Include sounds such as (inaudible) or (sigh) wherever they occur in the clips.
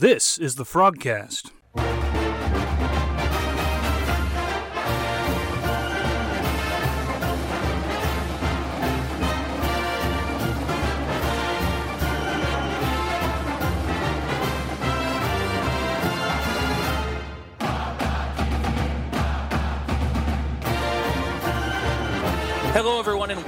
This is the Frogcast.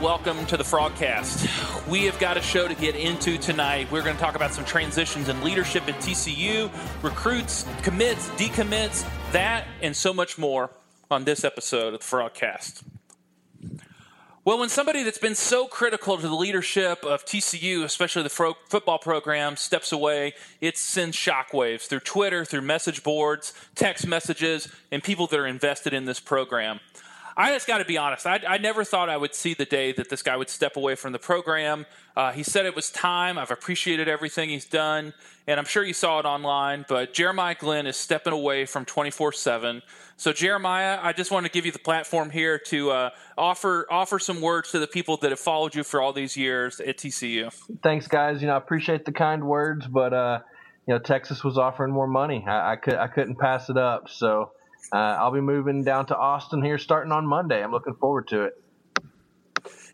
Welcome to the Frogcast. We have got a show to get into tonight. We're going to talk about some transitions in leadership at TCU, recruits, commits, decommits, that, and so much more on this episode of the Frogcast. Well, when somebody that's been so critical to the leadership of TCU, especially the fro- football program, steps away, it sends shockwaves through Twitter, through message boards, text messages, and people that are invested in this program. I just got to be honest. I, I, never thought I would see the day that this guy would step away from the program. Uh, he said it was time. I've appreciated everything he's done, and I'm sure you saw it online. But Jeremiah Glenn is stepping away from 24 7. So Jeremiah, I just want to give you the platform here to uh, offer offer some words to the people that have followed you for all these years at TCU. Thanks, guys. You know, I appreciate the kind words, but uh, you know, Texas was offering more money. I, I could I couldn't pass it up. So uh, I'll be moving down to Austin here starting on Monday. I'm looking forward to it.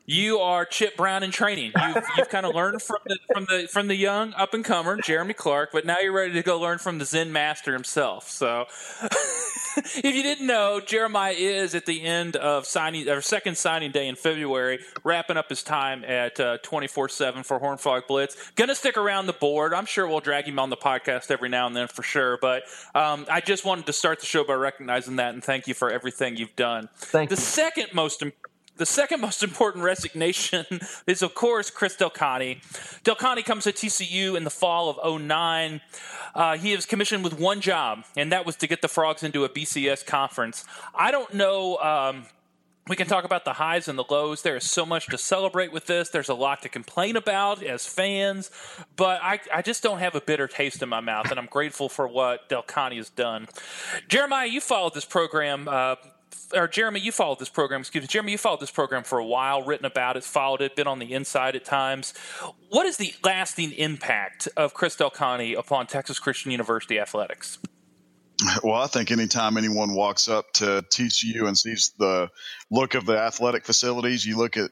You are Chip Brown in training. You've, you've kind of learned from the from the from the young up and comer Jeremy Clark, but now you're ready to go learn from the Zen master himself. So, (laughs) if you didn't know, Jeremiah is at the end of signing or second signing day in February, wrapping up his time at uh, twenty four seven for Horn Frog Blitz. Gonna stick around the board. I'm sure we'll drag him on the podcast every now and then for sure. But um, I just wanted to start the show by recognizing that and thank you for everything you've done. Thank the you. second most important the second most important resignation (laughs) is, of course, Chris Del Conte. Del Conte comes to TCU in the fall of 09. Uh, he is commissioned with one job, and that was to get the Frogs into a BCS conference. I don't know. Um, we can talk about the highs and the lows. There is so much to celebrate with this. There's a lot to complain about as fans, but I, I just don't have a bitter taste in my mouth, and I'm grateful for what Del Conte has done. Jeremiah, you followed this program uh, or Jeremy, you followed this program. Excuse me, Jeremy, you followed this program for a while, written about it, followed it, been on the inside at times. What is the lasting impact of Chris Del Conte upon Texas Christian University athletics? Well, I think anytime anyone walks up to TCU and sees the look of the athletic facilities, you look at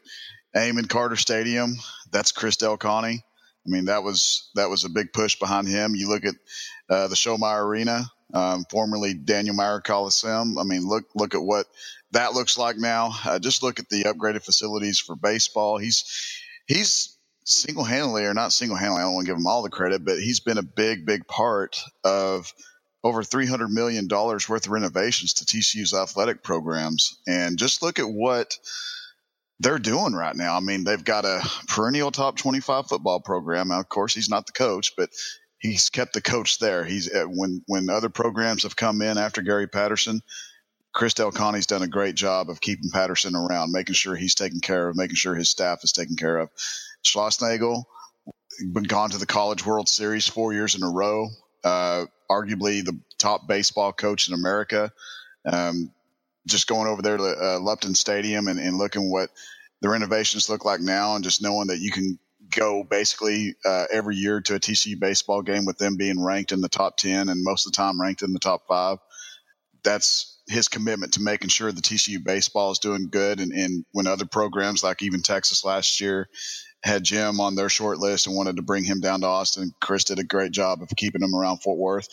Amon Carter Stadium. That's Chris Del Conte. I mean, that was that was a big push behind him. You look at uh, the Schollmaier Arena um, formerly Daniel Meyer Coliseum. I mean, look look at what that looks like now. Uh, just look at the upgraded facilities for baseball. He's he's single handedly, or not single handedly. I don't want to give him all the credit, but he's been a big big part of over three hundred million dollars worth of renovations to TCU's athletic programs. And just look at what they're doing right now. I mean, they've got a perennial top 25 football program. Now, of course, he's not the coach, but he's kept the coach there. He's uh, when when other programs have come in after Gary Patterson, Chris Del Conte's done a great job of keeping Patterson around, making sure he's taken care of, making sure his staff is taken care of. Schlossnagle been gone to the College World Series four years in a row. Uh, arguably the top baseball coach in America. Um, just going over there to uh, Lupton Stadium and, and looking what the renovations look like now, and just knowing that you can go basically uh, every year to a TCU baseball game with them being ranked in the top 10 and most of the time ranked in the top five. That's his commitment to making sure the TCU baseball is doing good. And, and when other programs like even Texas last year had Jim on their short list and wanted to bring him down to Austin, Chris did a great job of keeping him around Fort Worth.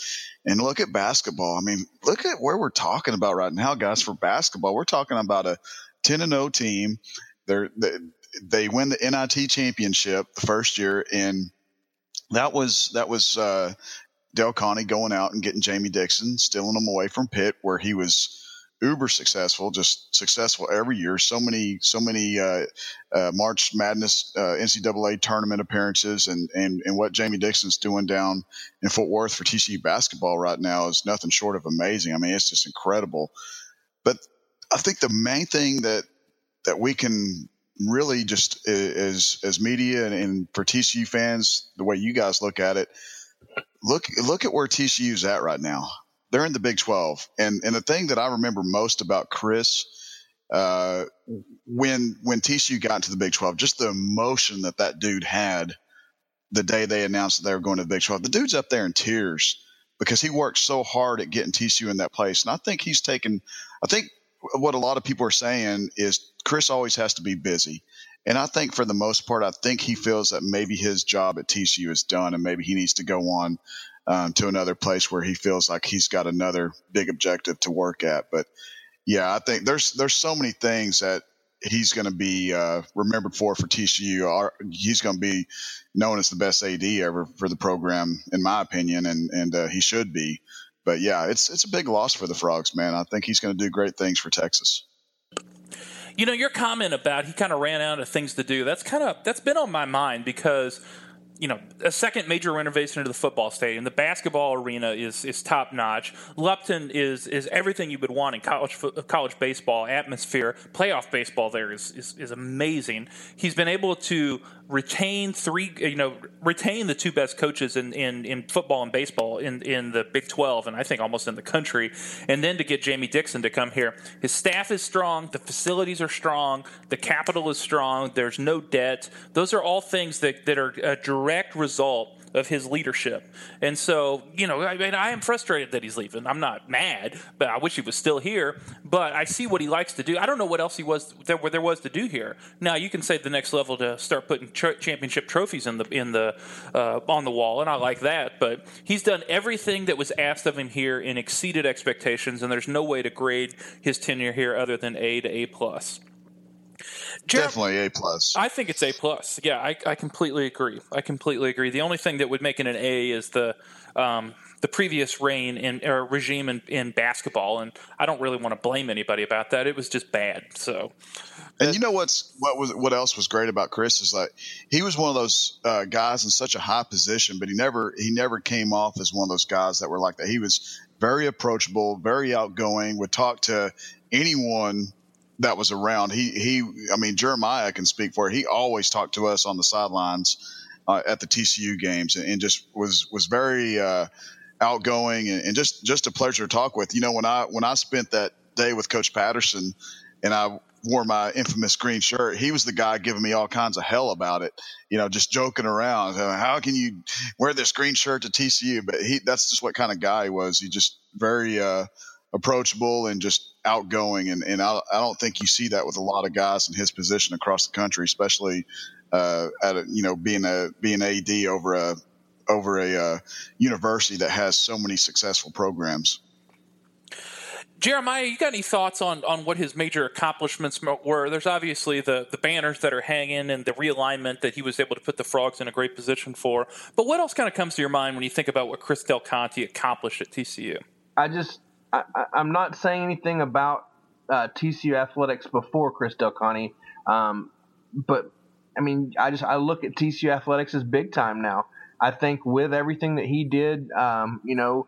And look at basketball. I mean, look at where we're talking about right now, guys, for basketball. We're talking about a 10 and 0 team. They're, they, they win the NIT championship the first year, and that was that was uh, Del Conte going out and getting Jamie Dixon, stealing him away from Pitt, where he was uber successful, just successful every year. So many, so many uh, uh, March Madness uh, NCAA tournament appearances, and and and what Jamie Dixon's doing down in Fort Worth for TCU basketball right now is nothing short of amazing. I mean, it's just incredible. But I think the main thing that that we can really just as as media and, and, for TCU fans, the way you guys look at it, look look at where TCU's at right now. They're in the Big Twelve, and and the thing that I remember most about Chris. Uh, when when TCU got into the Big 12, just the emotion that that dude had the day they announced that they were going to the Big 12. The dude's up there in tears because he worked so hard at getting TCU in that place. And I think he's taken, I think what a lot of people are saying is Chris always has to be busy. And I think for the most part, I think he feels that maybe his job at TCU is done and maybe he needs to go on um, to another place where he feels like he's got another big objective to work at. But yeah, I think there's there's so many things that he's going to be uh, remembered for for TCU. He's going to be known as the best AD ever for the program, in my opinion, and and uh, he should be. But yeah, it's it's a big loss for the Frogs, man. I think he's going to do great things for Texas. You know, your comment about he kind of ran out of things to do. That's kind of that's been on my mind because you know, a second major renovation to the football stadium. The basketball arena is is top notch. Lupton is is everything you would want in college college baseball atmosphere. Playoff baseball there is, is is amazing. He's been able to retain three, you know, retain the two best coaches in, in, in football and baseball in, in the Big 12, and I think almost in the country. And then to get Jamie Dixon to come here. His staff is strong, the facilities are strong, the capital is strong, there's no debt. Those are all things that, that are a direct result of his leadership. And so, you know, I mean, I am frustrated that he's leaving. I'm not mad, but I wish he was still here. But I see what he likes to do. I don't know what else he was there, there was to do here. Now you can say the next level to start putting tr- championship trophies in the in the uh, on the wall, and I like that. But he's done everything that was asked of him here and exceeded expectations. And there's no way to grade his tenure here other than A to A plus. Definitely A plus. I think it's A plus. Yeah, I, I completely agree. I completely agree. The only thing that would make it an A is the um, the previous reign in or regime in, in basketball, and I don't really want to blame anybody about that. It was just bad. So, and you know what's what was what else was great about Chris is like he was one of those uh, guys in such a high position, but he never he never came off as one of those guys that were like that. He was very approachable, very outgoing, would talk to anyone that was around. He he, I mean Jeremiah can speak for it. He always talked to us on the sidelines uh, at the TCU games, and, and, just was was very uh, outgoing and, and, just just a pleasure to talk with. You know, when I when I spent that day with Coach Patterson, and I wore my infamous green shirt, he was the guy giving me all kinds of hell about it. You know, just joking around. How can you wear this green shirt to TCU? But he that's just what kind of guy he was. He just very uh, approachable and just outgoing. And, and I, I, don't think you see that with a lot of guys in his position across the country, especially uh, at a, you know being a being AD over a over a uh, university that has so many successful programs. Jeremiah, you got any thoughts on, on what his major accomplishments were? There's obviously the, the banners that are hanging and the realignment that he was able to put the Frogs in a great position for. But what else kind of comes to your mind when you think about what Chris Del Conte accomplished at TCU? I just I, am not saying anything about uh, TCU athletics before Chris Del Conte, um, but I mean, I just I look at TCU athletics as big time now. I think with everything that he did, um, you know,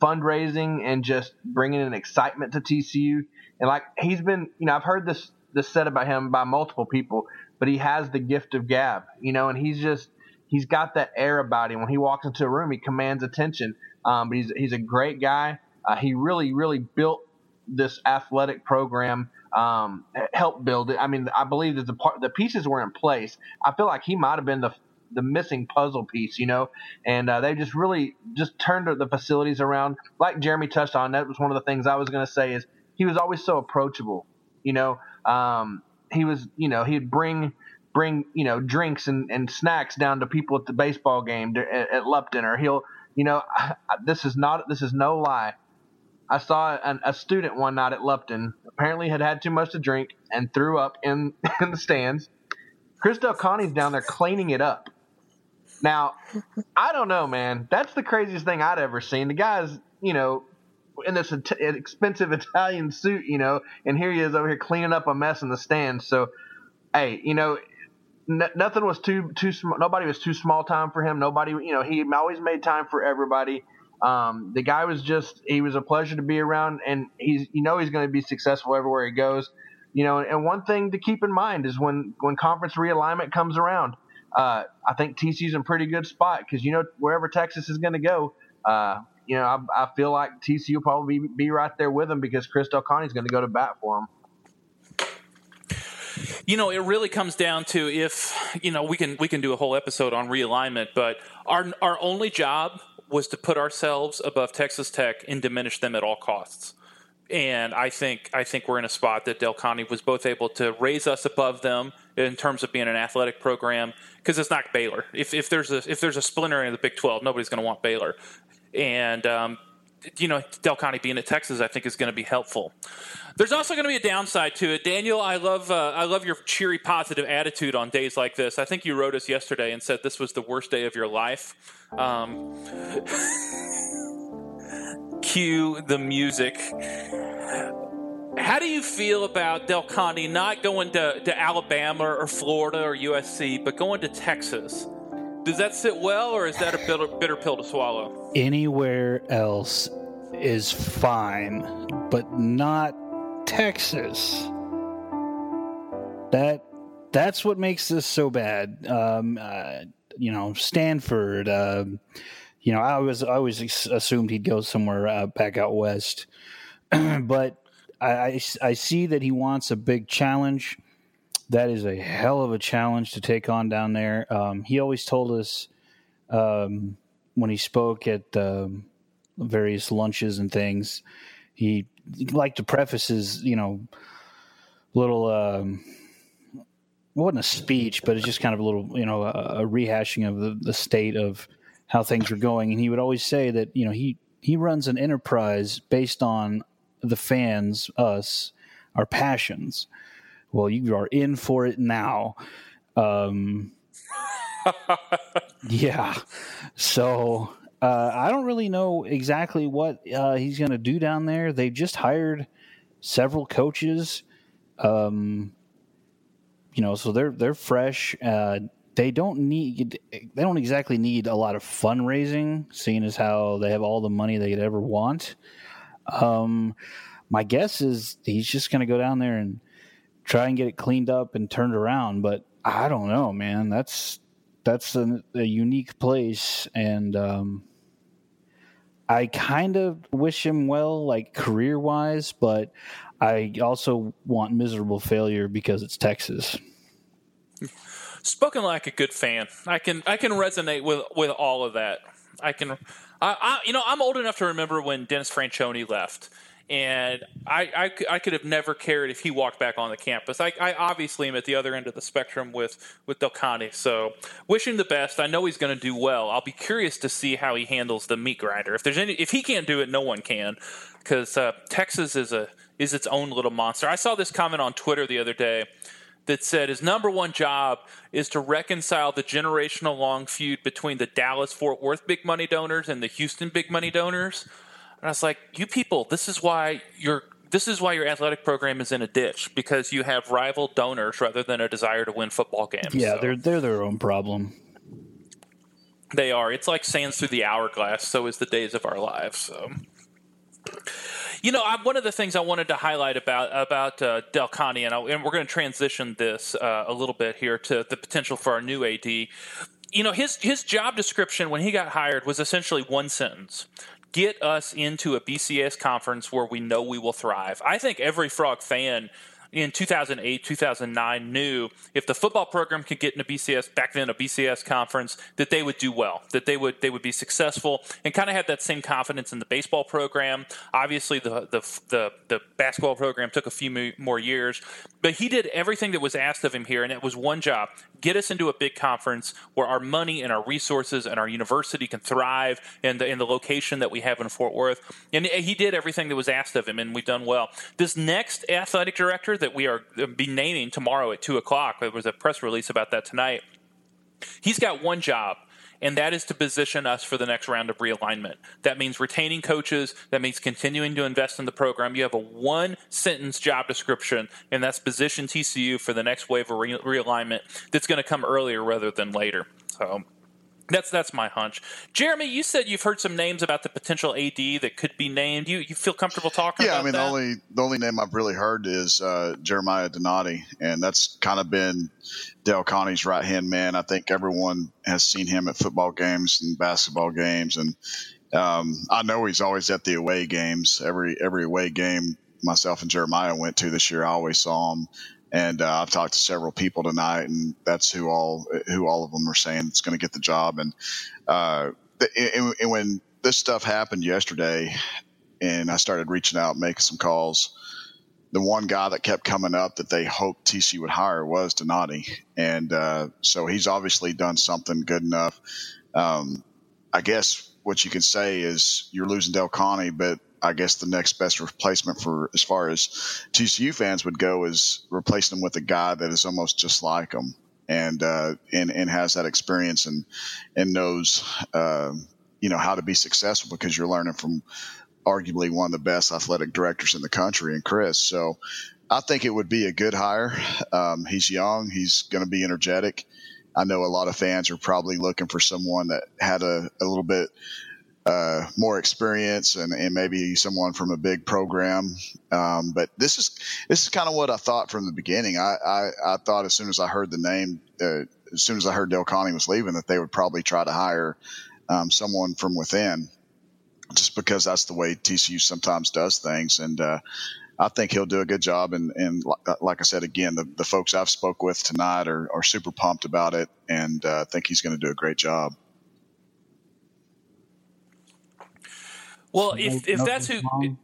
fundraising and just bringing an excitement to TCU, and like he's been, you know, I've heard this this said about him by multiple people, but he has the gift of gab, you know, and he's just he's got that air about him. When he walks into a room, he commands attention. Um, but he's he's a great guy. Uh, he really, really built this athletic program, um, helped build it. I mean, I believe that the part, the pieces were in place. I feel like he might have been the the missing puzzle piece, you know, and uh, they just really just turned the facilities around. Like Jeremy touched on, that was one of the things I was going to say is he was always so approachable, you know. Um, he was, you know, he'd bring bring you know drinks and, and snacks down to people at the baseball game at, at Lupton, or he'll, you know, (laughs) this is not this is no lie. I saw an, a student one night at Lupton apparently had had too much to drink and threw up in, (laughs) in the stands. Chris Del Conte's down there cleaning it up. Now, I don't know, man. That's the craziest thing I'd ever seen. The guy's, you know, in this expensive (laughs) Italian suit, you know, and here he is over here cleaning up a mess in the stands. So, hey, you know, n- nothing was too too. Nobody was too small time for him. Nobody, you know, he always made time for everybody. Um, the guy was just he was a pleasure to be around, and he's you know he's going to be successful everywhere he goes. You know, and one thing to keep in mind is when when conference realignment comes around, uh, I think TCU's in a pretty good spot because you know wherever Texas is going to go, uh, you know I, I, feel like TCU will probably be, be right there with them because Chris Del Conte's going to go to bat for them. You know, it really comes down to if you know we can we can do a whole episode on realignment, but our our only job was to put ourselves above Texas Tech and diminish them at all costs. And I think I think we're in a spot that Del Conte was both able to raise us above them in terms of being an athletic program because it's not Baylor. If, if there's a if there's a splinter in the Big Twelve, nobody's going to want Baylor. And um, you know, Del Conte being at Texas, I think is going to be helpful. There's also going to be a downside to it, Daniel. I love uh, I love your cheery, positive attitude on days like this. I think you wrote us yesterday and said this was the worst day of your life. Um, (laughs) cue the music. How do you feel about Del Conte not going to, to Alabama or Florida or USC, but going to Texas? Does that sit well, or is that a bitter, bitter pill to swallow? Anywhere else is fine, but not Texas. That that's what makes this so bad. Um, uh, you know, Stanford. Uh, you know, I was I always assumed he'd go somewhere uh, back out west, (clears throat) but I, I, I see that he wants a big challenge that is a hell of a challenge to take on down there. Um, he always told us um, when he spoke at um, various lunches and things, he, liked to preface his, you know, little. Um, wasn't a speech, but it's just kind of a little, you know, a, a rehashing of the, the state of how things were going. And he would always say that, you know, he, he runs an enterprise based on the fans, us, our passions well, you are in for it now. Um, (laughs) yeah. So uh, I don't really know exactly what uh, he's going to do down there. They just hired several coaches. Um, you know, so they're they're fresh. Uh, they don't need they don't exactly need a lot of fundraising, seeing as how they have all the money they could ever want. Um, my guess is he's just going to go down there and try and get it cleaned up and turned around. But I don't know, man. That's that's a, a unique place, and um, I kind of wish him well, like career wise, but I also want miserable failure because it's Texas. Spoken like a good fan, I can I can resonate with with all of that. I can, I, I you know I'm old enough to remember when Dennis Franchione left and I, I, I, could have never cared if he walked back on the campus. I, I, obviously am at the other end of the spectrum with with Del Conte, so wishing the best. I know he's going to do well. I'll be curious to see how he handles the meat grinder. If there's any, if he can't do it, no one can, because uh, Texas is a is its own little monster. I saw this comment on Twitter the other day that said his number one job is to reconcile the generational long feud between the Dallas Fort Worth big money donors and the Houston big money donors. And I was like, you people, this is why your this is why your athletic program is in a ditch because you have rival donors rather than a desire to win football games. Yeah, so. they're they're their own problem. They are. It's like sands through the hourglass. So is the days of our lives. So. You know, I, one of the things I wanted to highlight about about uh, Del Conte, and, I, and, we're going to transition this uh, a little bit here to the potential for our new AD. You know, his his job description when he got hired was essentially one sentence: get us into a BCS conference where we know we will thrive. I think every Frog fan in 2008, 2009 knew if the football program could get in a BCS back then a BCS conference that they would do well, that they would they would be successful, and kind of had that same confidence in the baseball program. Obviously, the the the, the basketball program took a few more years, but he did everything that was asked of him here, and it was one job: get us into a big conference where our money and our resources and our university can thrive in the in the location that we have in Fort Worth. And he did everything that was asked of him, and we've done well. This next athletic director that we are uh, be naming tomorrow at two o'clock. There was a press release about that tonight. He's got one job, and that is to position us for the next round of realignment. That means retaining coaches. That means continuing to invest in the program. You have a one sentence job description, and that's position TCU for the next wave of re- realignment that's going to come earlier rather than later. So that's that's my hunch. Jeremy, you said you've heard some names about the potential AD that could be named. You you feel comfortable talking? Yeah, I mean that? the only the only name I've really heard is uh, Jeremiah Donati, and that's kind of been Del Conte's right hand man. I think everyone has seen him at football games and basketball games, and um, I know he's always at the away games. Every every away game myself and Jeremiah went to this year, I always saw him And uh, I've talked to several people tonight, and that's who all who all of them are saying it's going to get the job. And, uh, and, and when this stuff happened yesterday, and I started reaching out, making some calls the one guy that kept coming up that they hoped TC would hire was Donati. And uh, so he's obviously done something good enough. Um, I guess what you can say is you're losing Del Conte, but I guess the next best replacement for as far as TCU fans would go is replacing him with a guy that is almost just like him and uh, and and has that experience and and knows uh, you know how to be successful because you're learning from arguably one of the best athletic directors in the country, and Chris. So I think it would be a good hire. Um, he's young. He's going to be energetic. I know a lot of fans are probably looking for someone that had a, a little bit uh, more experience and, and, maybe someone from a big program. Um, but this is this is kind of what I thought from the beginning. I, I, I thought as soon as I heard the name, uh, as soon as I heard Del Conte was leaving, that they would probably try to hire um, someone from within just because that's the way TCU sometimes does things. And uh, I think he'll do a good job. And, and uh, like I said, again, the, the folks I've spoke with tonight are, are super pumped about it and uh, think he's going to do a great job. Well, if, if no that's who. Long.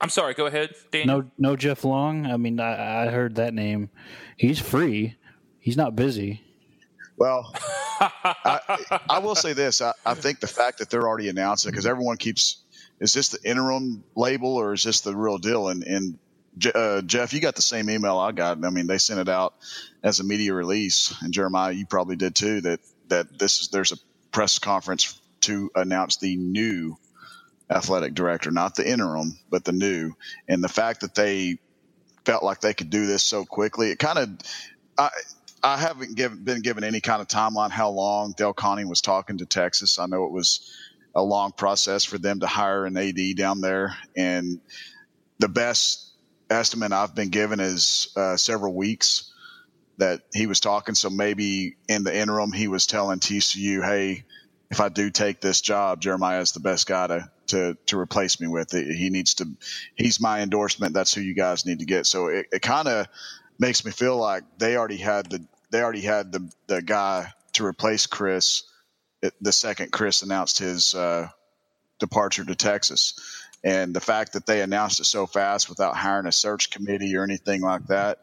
I'm sorry. Go ahead, No, no Jeff Long. I mean, I, I heard that name. He's free. He's not busy. Well, I, I, will say this: I, I, think the fact that they're already announcing because everyone keeps is this the interim label or is this the real deal? And, and uh, Jeff, you got the same email I got. I mean, they sent it out as a media release, and Jeremiah, you probably did too. That that this is there's a press conference to announce the new athletic director, not the interim, but the new. And the fact that they felt like they could do this so quickly, it kind of. I haven't given, been given any kind of timeline how long Del Conte was talking to Texas. I know it was a long process for them to hire an AD down there, and the best estimate I've been given is uh, several weeks that he was talking. So maybe in the interim, he was telling TCU, "Hey, if I do take this job, Jeremiah is the best guy to to to replace me with. He needs to. He's my endorsement. That's who you guys need to get." So it, it kind of makes me feel like they already had the they already had the the guy to replace Chris. The second Chris announced his uh, departure to Texas, and the fact that they announced it so fast without hiring a search committee or anything like that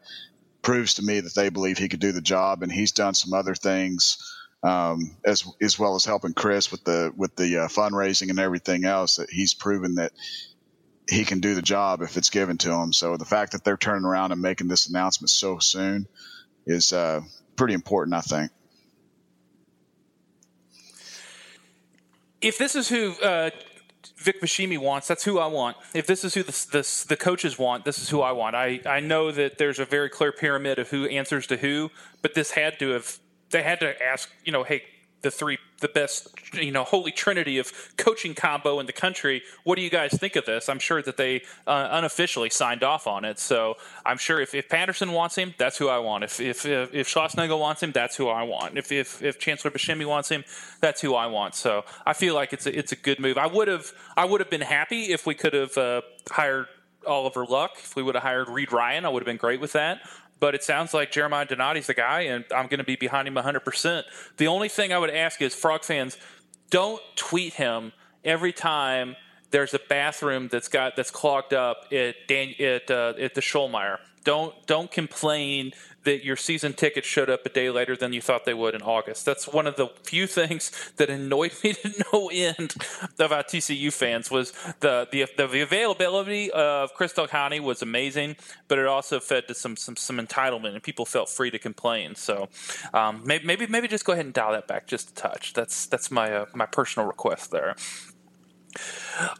proves to me that they believe he could do the job. And he's done some other things um, as as well as helping Chris with the with the uh, fundraising and everything else. That he's proven that he can do the job if it's given to him. So the fact that they're turning around and making this announcement so soon is uh, pretty important, I think. If this is who uh, Vic Boschini wants, that's who I want. If this is who the, the, the, coaches want, this is who I want. I, I know that there's a very clear pyramid of who answers to who, but this had to have, they had to ask, you know, hey, the three the best you know holy trinity of coaching combo in the country what do you guys think of this? I'm sure that they uh, unofficially signed off on it. So i'm sure if, if patterson wants him that's who i want. If if if, if Schlossnagle wants him that's who i want. If if, if chancellor Boschini wants him that's who i want. So i feel like it's a, it's a good move. I would have i would have been happy if we could have uh, hired Oliver Luck. If we would have hired Reid Ryan, I would have been great with that but it sounds like Jeremiah Donati's the guy, and I'm going to be behind him 100%. The only thing I would ask is, Frog fans, don't tweet him every time there's a bathroom that's got that's clogged up at Dan, at, uh, at the Schollmaier. Don't don't complain that your season tickets showed up a day later than you thought they would in August. That's one of the few things that annoyed me (laughs) to no end about TCU fans was the the, the availability of Chris Del Conte was amazing, but it also fed to some some some entitlement, and people felt free to complain. So um, maybe, maybe maybe just go ahead and dial that back just a touch. That's that's my uh, my personal request there.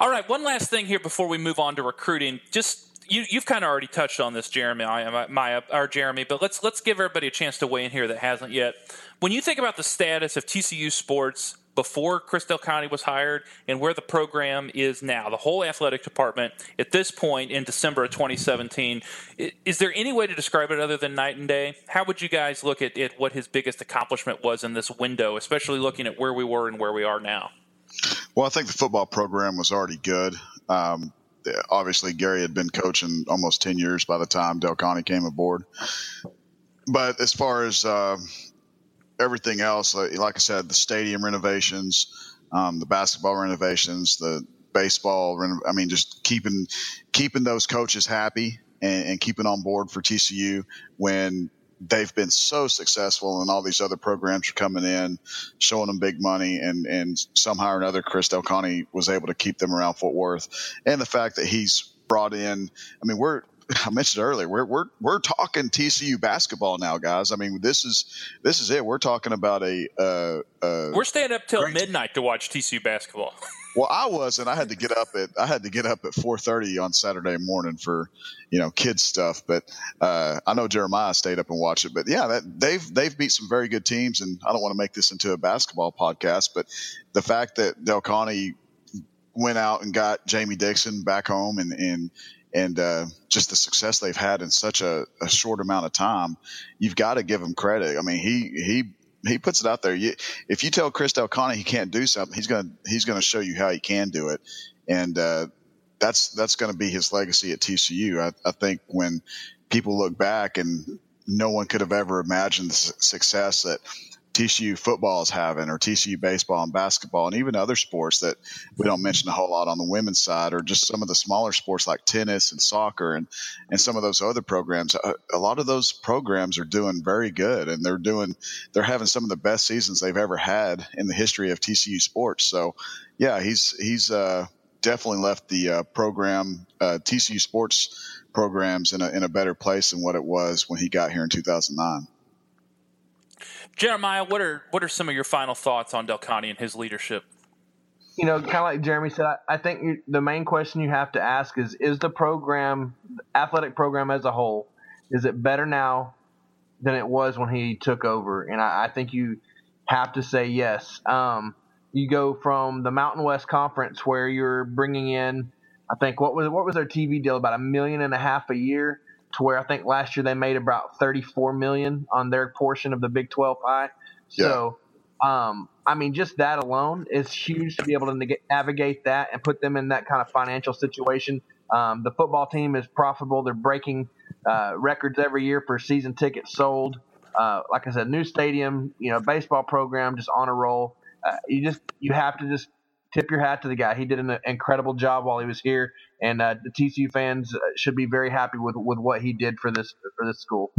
All right, one last thing here before we move on to recruiting. Just you, have kind of already touched on this, Jeremy, Maya, or Jeremy, but let's let's give everybody a chance to weigh in here that hasn't yet. When you think about the status of TCU sports before Chris Del Conte was hired and where the program is now, the whole athletic department at this point in December of 2017, is there any way to describe it other than night and day? How would you guys look at, at what his biggest accomplishment was in this window, especially looking at where we were and where we are now? Well, I think the football program was already good. Um, obviously Gary had been coaching almost ten years by the time Del Conte came aboard. But as far as uh, everything else, like, I said, the stadium renovations, um, the basketball renovations, the baseball. I mean, just keeping keeping those coaches happy and, and keeping on board for TCU when they've been so successful and all these other programs are coming in, showing them big money and, and somehow or another, Chris Del Conte was able to keep them around Fort Worth. And the fact that he's brought in, I mean, we're, (laughs) I mentioned earlier, we're, we're, we're talking TCU basketball now, guys. I mean, this is, this is it. We're talking about a, uh, uh, we're staying up till midnight to watch TCU basketball. (laughs) Well, I was, and I had to get up at I had to get up at four thirty on Saturday morning for, you know, kids stuff. But uh, I know Jeremiah stayed up and watched it. But yeah, that, they've they've beat some very good teams, and I don't want to make this into a basketball podcast, but the fact that Del Conte went out and got Jamie Dixon back home, and and and uh, just the success they've had in such a, a short amount of time, you've got to give him credit. I mean, he he he puts it out there. You, if you tell Chris Del Conte he can't do something, he's gonna he's gonna show you how he can do it, and uh, that's that's going to be his legacy at TCU. I, I, think when people look back and no one could have ever imagined the success that TCU football is having, or TCU baseball and basketball, and even other sports that we don't mention a whole lot on the women's side, or just some of the smaller sports like tennis and soccer, and and some of those other programs. A, a lot of those programs are doing very good, and they're doing they're having some of the best seasons they've ever had in the history of TCU sports. So, yeah, he's he's uh, definitely left the uh, program uh, TCU sports programs in a in a better place than what it was when he got here in 2009. Jeremiah, what are what are some of your final thoughts on Del Conte and his leadership? You know, kind of like Jeremy said, I, I think you, the main question you have to ask is: Is the program, athletic program as a whole, is it better now than it was when he took over? And I, I think you have to say yes. Um, you go from the Mountain West Conference where you're bringing in, I think what was what was their TV deal about a million and a half a year to where I think last year they made about 34 million on their portion of the Big 12 pie. So, yeah. um, I mean, just that alone is huge to be able to navigate that and put them in that kind of financial situation. Um, the football team is profitable; they're breaking uh, records every year for season tickets sold. Uh, like I said, new stadium, you know, baseball program just on a roll. Uh, you just you have to just tip your hat to the guy. He did an incredible job while he was here, and uh, the TCU fans uh, should be very happy with with what he did for this for this school.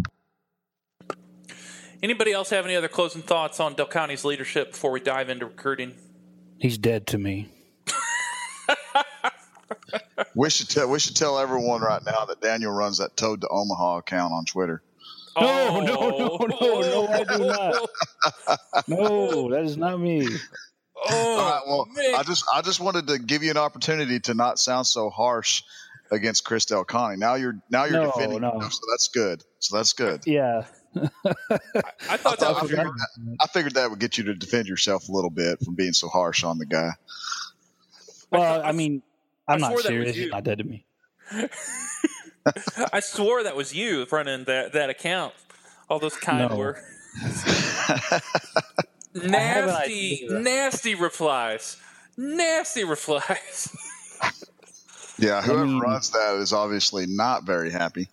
Anybody else have any other closing thoughts on Del Conte's leadership before we dive into recruiting? He's dead to me. (laughs) we should tell we should tell everyone right now that Daniel runs that Toad to Omaha account on Twitter. No, no, no, no, no, I do not. No, that is not me. Oh, All right, well, man. I just I just wanted to give you an opportunity to not sound so harsh against Chris Del Conte. Now you're now you're no, defending no. him, so that's good. So that's good. Yeah. I, I, thought that, I, figured that, I figured that would get you to defend yourself a little bit from being so harsh on the guy. Well, I mean, I'm not serious. He's not dead to me. (laughs) I swore that was you running that that account. All those kind no. words. (laughs) (laughs) Nasty, nasty replies. Nasty replies. (laughs) yeah, whoever I mean, runs that is obviously not very happy.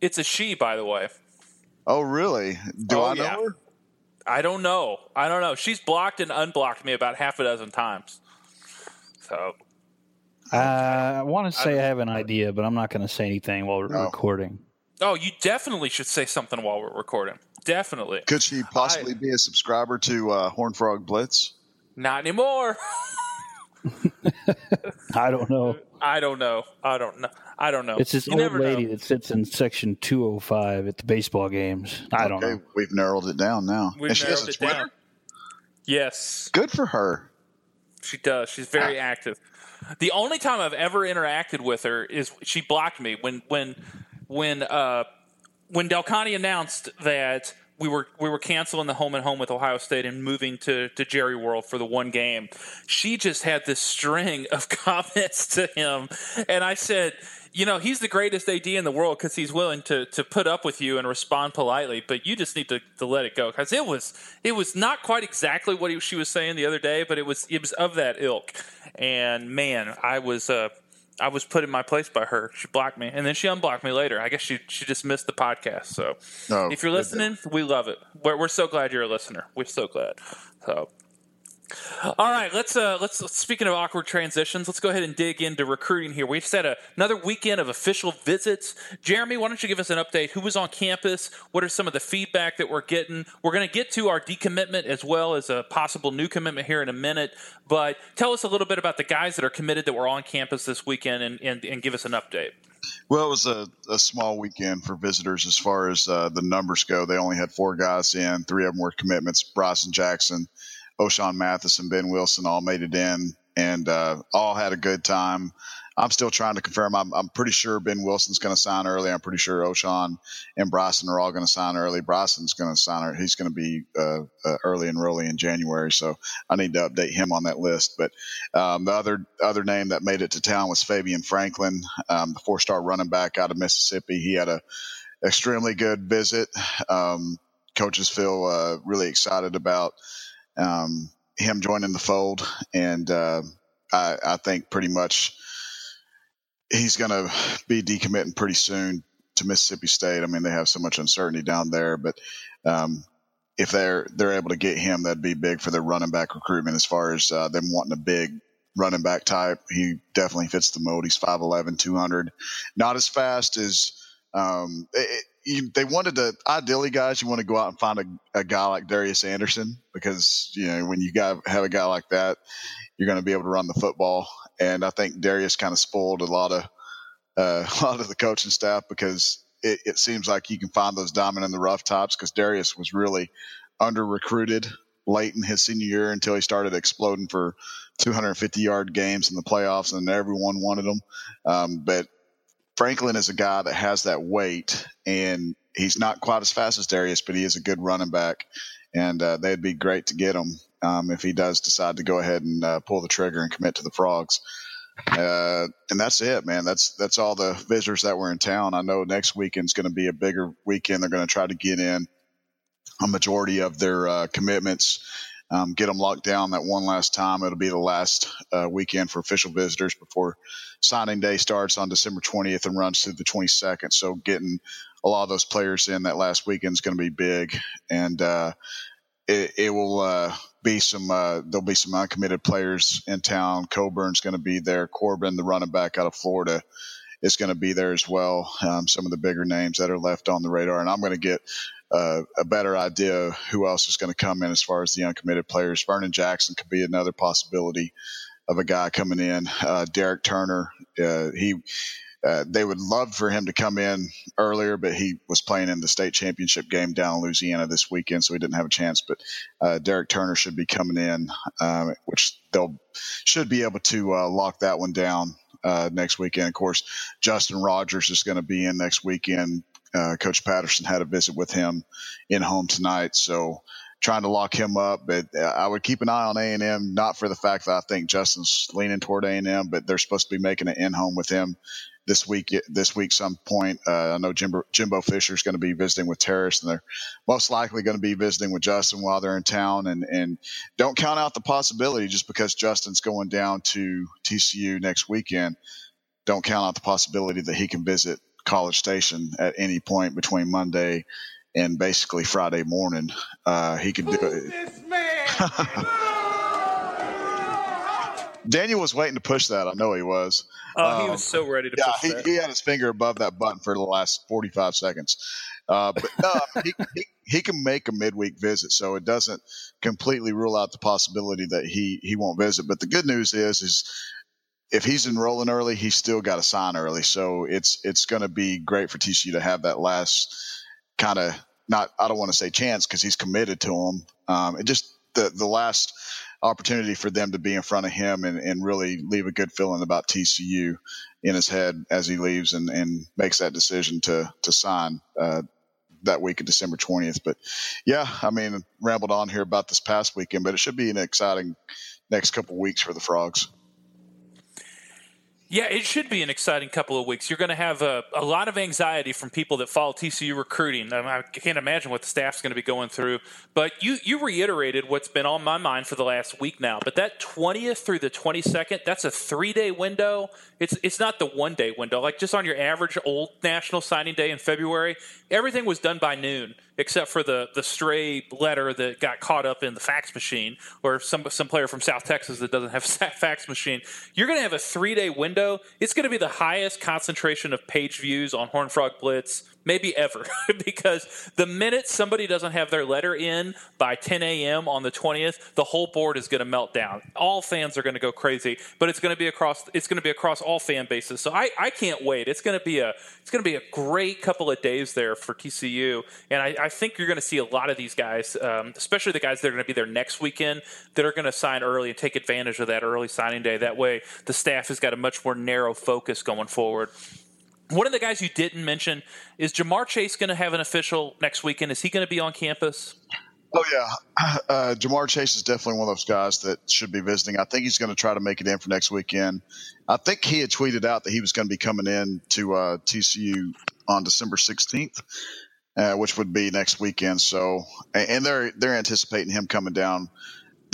It's a she, by the way. Oh, really? Do oh, I know yeah. her? I don't know. I don't know. She's blocked and unblocked me about half a dozen times. So. Uh, I want to say I, I, have an idea, but I'm not going to say anything while we're no. recording. Oh, you definitely should say something while we're recording. Definitely. Could she possibly I, be a subscriber to uh, Horn Frog Blitz? Not anymore. (laughs) (laughs) I don't know. I don't know. I don't know. I don't know. It's this you old lady know. that sits in section 205 at the baseball games. I don't know. We've narrowed it down now. We've and she has a Twitter? Down. Yes. Good for her. She does. She's very ah. active. The only time I've ever interacted with her is she blocked me when when when uh, when Del announced that we were we were canceling the home and home with Ohio State and moving to to Jerry World for the one game, she just had this string of (laughs) comments to him, and I said, you know, he's the greatest AD in the world because he's willing to to put up with you and respond politely, but you just need to, to let it go. Because it was it was not quite exactly what he, she was saying the other day, but it was it was of that ilk, and man, I was uh, I was put in my place by her. She blocked me, and then she unblocked me later. I guess she she just missed the podcast. So, oh, if you're listening, we love it. We're, we're so glad you're a listener. We're so glad. So, all right, let's uh, let's speaking of awkward transitions, let's go ahead and dig into recruiting here. We just had a, another weekend of official visits. Jeremy, why don't you give us an update? Who was on campus? What are some of the feedback that we're getting? We're going to get to our decommitment as well as a possible new commitment here in a minute. But tell us a little bit about the guys that are committed that were on campus this weekend, and, and, and give us an update. Well, it was a, a small weekend for visitors as far as uh, the numbers go. They only had four guys in. Three of them were commitments: Bryson Jackson. Ochaun Mathis and Ben Wilson all made it in and uh, all had a good time. I'm still trying to confirm. I'm, I'm pretty sure Ben Wilson's going to sign early. I'm pretty sure Ochaun and Bryson are all going to sign early. Bryson's going to sign. Early. He's going to be uh, uh, early and early in January, so I need to update him on that list. But um, the other other name that made it to town was Fabian Franklin, um, the four star running back out of Mississippi. He had a extremely good visit. Um, coaches feel uh, really excited about um, him joining the fold, and uh, I, I, think pretty much he's going to be decommitting pretty soon to Mississippi State. I mean, they have so much uncertainty down there, but um, if they're they're able to get him, that'd be big for their running back recruitment. As far as uh, them wanting a big running back type, he definitely fits the mold. He's 5'11", 200. not as fast as um, it, you, they wanted to ideally guys you want to go out and find a, a, guy like Darius Anderson because you know when you got have a guy like that you're going to be able to run the football. And I think Darius kind of spoiled a lot of uh, (laughs) a lot of the coaching staff because it, it seems like you can find those diamond in the rough types because Darius was really under recruited late in his senior year until he started exploding for 250 yard games in the playoffs and everyone wanted him. Um, but Franklin is a guy that has that weight, and he's not quite as fast as Darius, but he is a good running back, and uh, they'd be great to get him um, if he does decide to go ahead and uh, pull the trigger and commit to the Frogs. Uh, and that's it, man. That's that's all the visitors that were in town. I know next weekend's going to be a bigger weekend. They're going to try to get in a majority of their uh, commitments um, get them locked down that one last time. It'll be the last uh, weekend for official visitors before signing day starts on December 20th and runs through the 22nd. So getting a lot of those players in that last weekend is going to be big, and uh, it, it, will uh, be some. Uh, there'll be some uncommitted players in town. Coburn's going to be there. Corbin, the running back out of Florida, is going to be there as well. Um, some of the bigger names that are left on the radar, and I'm going to get uh, a better idea who else is going to come in as far as the uncommitted players. Vernon Jackson could be another possibility of a guy coming in. Uh, Derek Turner, uh, he. Uh, they would love for him to come in earlier, but he was playing in the state championship game down in Louisiana this weekend, so he didn't have a chance. But uh, Derek Turner should be coming in, um, which they'll should be able to uh, lock that one down next weekend. Of course, Justin Rogers is going to be in next weekend uh, Coach Patterson had a visit with him in home tonight, so trying to lock him up. But uh, I would keep an eye on A and M, not for the fact that I think Justin's leaning toward A and M, but they're supposed to be making an in home with him this week. This week, some point. Uh, I know Jimbo, Jimbo Fisher is going to be visiting with Terrace, and they're most likely going to be visiting with Justin while they're in town. And and don't count out the possibility just because Justin's going down to TCU next weekend. Don't count out the possibility that he can visit College Station at any point between Monday and basically Friday morning. Uh, he could do it. This man? (laughs) Daniel was waiting to push that. I know he was. Oh, he um, was so ready to yeah, he, he, had his finger above that button for the last 45 seconds. Uh, but no, he, (laughs) he, he, can make a midweek visit, so it doesn't completely rule out the possibility that he, he won't visit. But the good news is, is if he's enrolling early, he's still got to sign early. So it's it's going to be great for TCU to have that last kind of not I don't want to say chance because he's committed to him. Um, it just the the last opportunity for them to be in front of him and, and really leave a good feeling about TCU in his head as he leaves and, and makes that decision to to sign uh, that week of December 20th. But yeah, I mean, rambled on here about this past weekend, but it should be an exciting next couple weeks for the Frogs. Yeah, it should be an exciting couple of weeks. You're going to have a, a lot of anxiety from people that follow TCU recruiting. I, I can't imagine what the staff's going to be going through. But you, you reiterated what's been on my mind for the last week now. But that 20th through the 22nd, that's a three day window. It's it's not the one day window. Like just on your average old national signing day in February, everything was done by noon except for the the stray letter that got caught up in the fax machine or some some player from South Texas that doesn't have (laughs) a fax machine. You're going to have a 3-day window. It's going to be the highest concentration of page views on Horn Frog Blitz maybe ever, (laughs) because the minute somebody doesn't have their letter in by 10 a.m. on the 20th, the whole board is going to melt down. All fans are going to go crazy, but it's going to be across it's going to be across all fan bases. So I, I can't wait. It's going to be a it's going to be a great couple of days there for TCU, and I, I think you're going to see a lot of these guys, um, especially the guys that are going to be there next weekend, that are going to sign early and take advantage of that early signing day. That way, the staff has got a much more narrow focus going forward. One of the guys you didn't mention is Ja'Marr Chase going to have an official next weekend. Is he going to be on campus? Oh yeah, (clears throat) uh, Ja'Marr Chase is definitely one of those guys that should be visiting. I think he's going to try to make it in for next weekend. I think he had tweeted out that he was going to be coming in to uh, TCU on December 16th, uh, which would be next weekend. So, and they're they're anticipating him coming down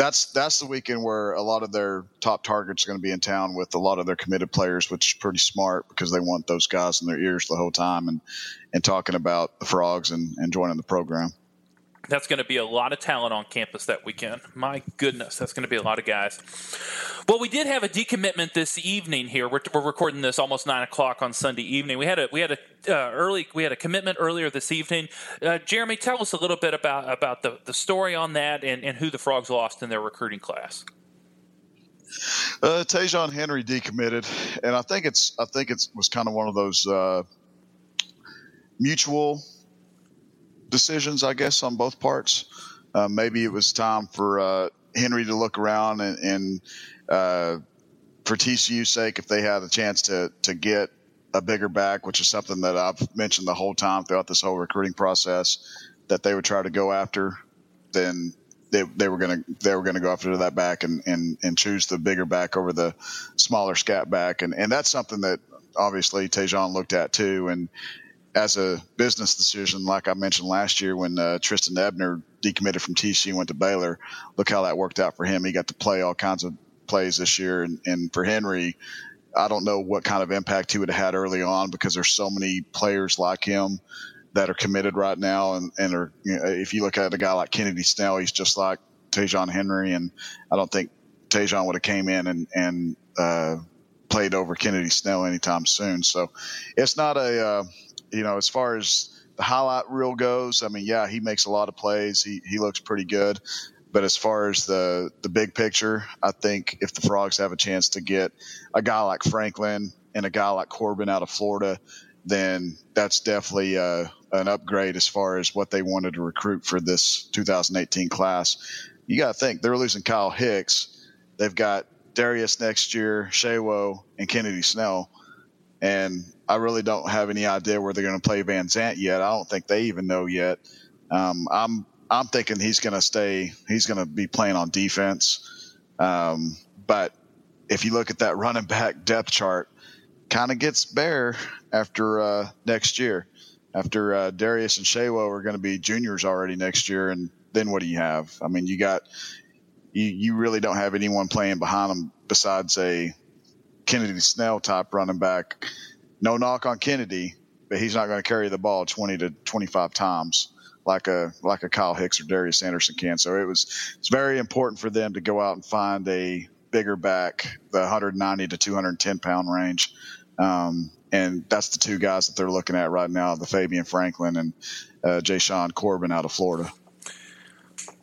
that's that's the weekend where a lot of their top targets are going to be in town with a lot of their committed players, which is pretty smart because they want those guys in their ears the whole time and and talking about the frogs and, and joining the program that's going to be a lot of talent on campus that weekend. My goodness, that's going to be a lot of guys. Well, we did have a decommitment this evening here. We're, we're recording this almost nine o'clock on Sunday evening. We had a we had a uh, early we had a commitment earlier this evening. Uh, Jeremy, tell us a little bit about about the, the story on that and, and who the Frogs lost in their recruiting class. Uh, Ta'Zhawn Henry decommitted, and I think it's I think it was kind of one of those uh, mutual decisions, I guess, on both parts. Uh, maybe it was time for uh, Henry to look around and, and uh, for TCU's sake, if they had a chance to to get a bigger back, which is something that I've mentioned the whole time throughout this whole recruiting process, that they would try to go after, then they, they were going to they were to go after that back and, and and choose the bigger back over the smaller scat back, and and that's something that obviously Ta'Zhawn looked at too, and as a business decision, like I mentioned last year when uh, Trestan Ebner decommitted from TC and went to Baylor, look how that worked out for him. He got to play all kinds of plays this year. And, and for Henry, I don't know what kind of impact he would have had early on because there's so many players like him that are committed right now. And, and are, you know, if you look at a guy like Kennedy Snell, he's just like Ta'Zhawn Henry. And I don't think Ta'Zhawn would have came in and, and, uh, played over Kennedy Snell anytime soon. So it's not a, uh, you know, as far as the highlight reel goes, I mean, yeah, he makes a lot of plays. He he looks pretty good. But as far as the the big picture, I think if the Frogs have a chance to get a guy like Franklin and a guy like Corbin out of Florida, then that's definitely uh, an upgrade as far as what they wanted to recruit for this 2018 class. You got to think they're losing Kyle Hicks. They've got Darius next year, Sewo, and Kennedy Snell. And I really don't have any idea where they're going to play Van Zant yet. I don't think they even know yet. Um, I'm I'm thinking he's going to stay. He's going to be playing on defense. Um, but if you look at that running back depth chart, kind of gets bare after uh, next year. After uh, Darius and Sewo are going to be juniors already next year, and then what do you have? I mean, you got you you really don't have anyone playing behind them besides a Kennedy Snell type running back no knock on Kennedy, but he's not going to carry the ball 20 to 25 times like a like a Kyle Hicks or Darius Anderson can. So it was it's very important for them to go out and find a bigger back, the 190 to 210 pound range. Um, and that's the two guys that they're looking at right now: the Fabian Franklin and uh, Jashaun Corbin out of Florida.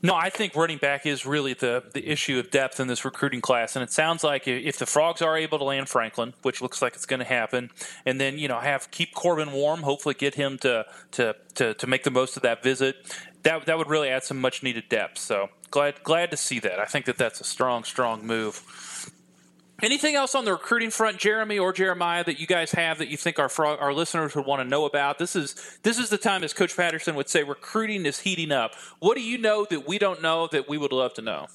No, I think running back is really the, the issue of depth in this recruiting class. And it sounds like if the Frogs are able to land Franklin, which looks like it's going to happen, and then, you know, have keep Corbin warm, hopefully get him to, to, to, to make the most of that visit, that, that would really add some much needed depth. So glad, glad to see that. I think that that's a strong, strong move. Anything else on the recruiting front, Jeremy or Jeremiah, that you guys have that you think our our listeners would want to know about? This is this is the time, as Coach Patterson would say, recruiting is heating up. What do you know that we don't know that we would love to know?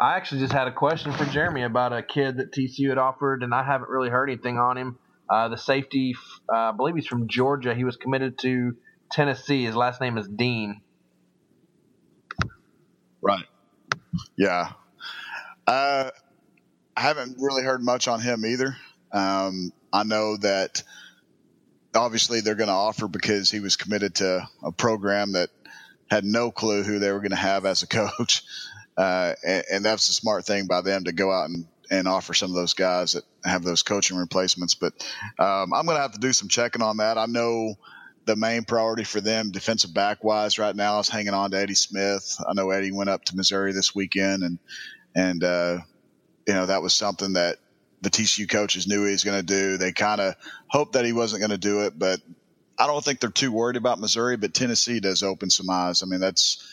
I actually just had a question for Jeremy about a kid that TCU had offered, and I haven't really heard anything on him. Uh, the safety, uh, I believe he's from Georgia. He was committed to Tennessee. His last name is Dean. Right. Yeah. Uh, I haven't really heard much on him either. Um, I know that obviously they're going to offer because he was committed to a program that had no clue who they were going to have as a (laughs) coach. Uh, and, and, that's a smart thing by them to go out and, and offer some of those guys that have those coaching replacements. But um, I'm going to have to do some checking on that. I know the main priority for them, defensive back wise, right now is hanging on to Eddie Smith. I know Eddie went up to Missouri this weekend, and and uh, you know that was something that the TCU coaches knew he was going to do. They kind of hoped that he wasn't going to do it, but I don't think they're too worried about Missouri. But Tennessee does open some eyes. I mean, that's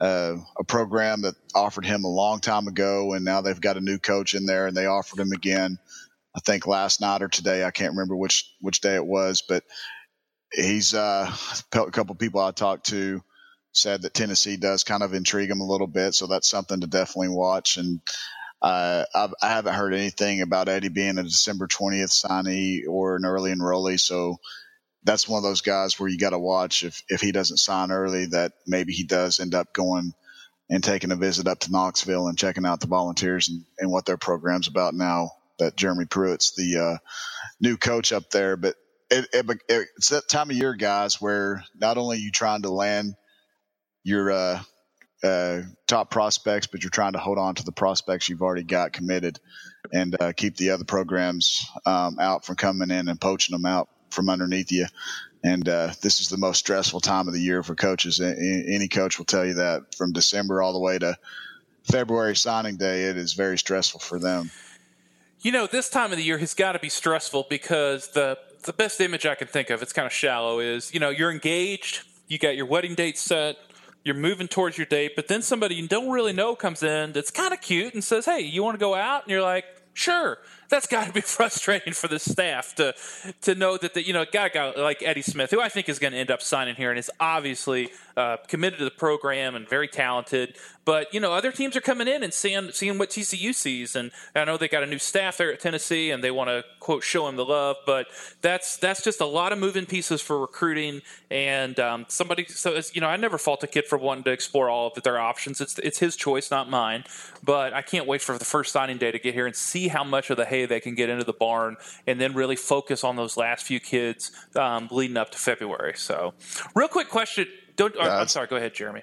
uh, a program that offered him a long time ago, and now they've got a new coach in there, and they offered him again. I think last night or today, I can't remember which which day it was, but he's uh, a couple people I talked to said that Tennessee does kind of intrigue him a little bit, so that's something to definitely watch. And uh, I've, I have not heard anything about Eddie being a December 20th signee or an early enrollee, so that's one of those guys where you got to watch if if he doesn't sign early, that maybe he does end up going and taking a visit up to Knoxville and checking out the volunteers and, and what their program's about now that Jeremy Pruitt's the uh, new coach up there. But it, it, it's that time of year, guys, where not only you trying to land your uh, uh, top prospects, but you're trying to hold on to the prospects you've already got committed and uh, keep the other programs um, out from coming in and poaching them out from underneath you. And uh, this is the most stressful time of the year for coaches. Any coach will tell you that from December all the way to February signing day, it is very stressful for them. You know, this time of the year has got to be stressful because the the best image I can think of, it's kind of shallow, is you know, you're engaged, you got your wedding date set, you're moving towards your date, but then somebody you don't really know comes in that's kind of cute and says, Hey, you want to go out? And you're like, Sure that's got to be (laughs) frustrating for the staff to to know that the, you know got a guy like Eddie Smith, who I think is going to end up signing here, and is obviously uh, committed to the program and very talented. But you know, other teams are coming in and seeing seeing what TCU sees, and I know they got a new staff there at Tennessee, and they want to quote show him the love. But that's that's just a lot of moving pieces for recruiting, and um, somebody. So you know, I never fault a kid for wanting to explore all of their options. It's it's his choice, not mine. But I can't wait for the first signing day to get here and see how much of the hay they can get into the barn, and then really focus on those last few kids um, leading up to February. So, real quick question. Don't. Yeah, I'm sorry. Go ahead, Jeremy.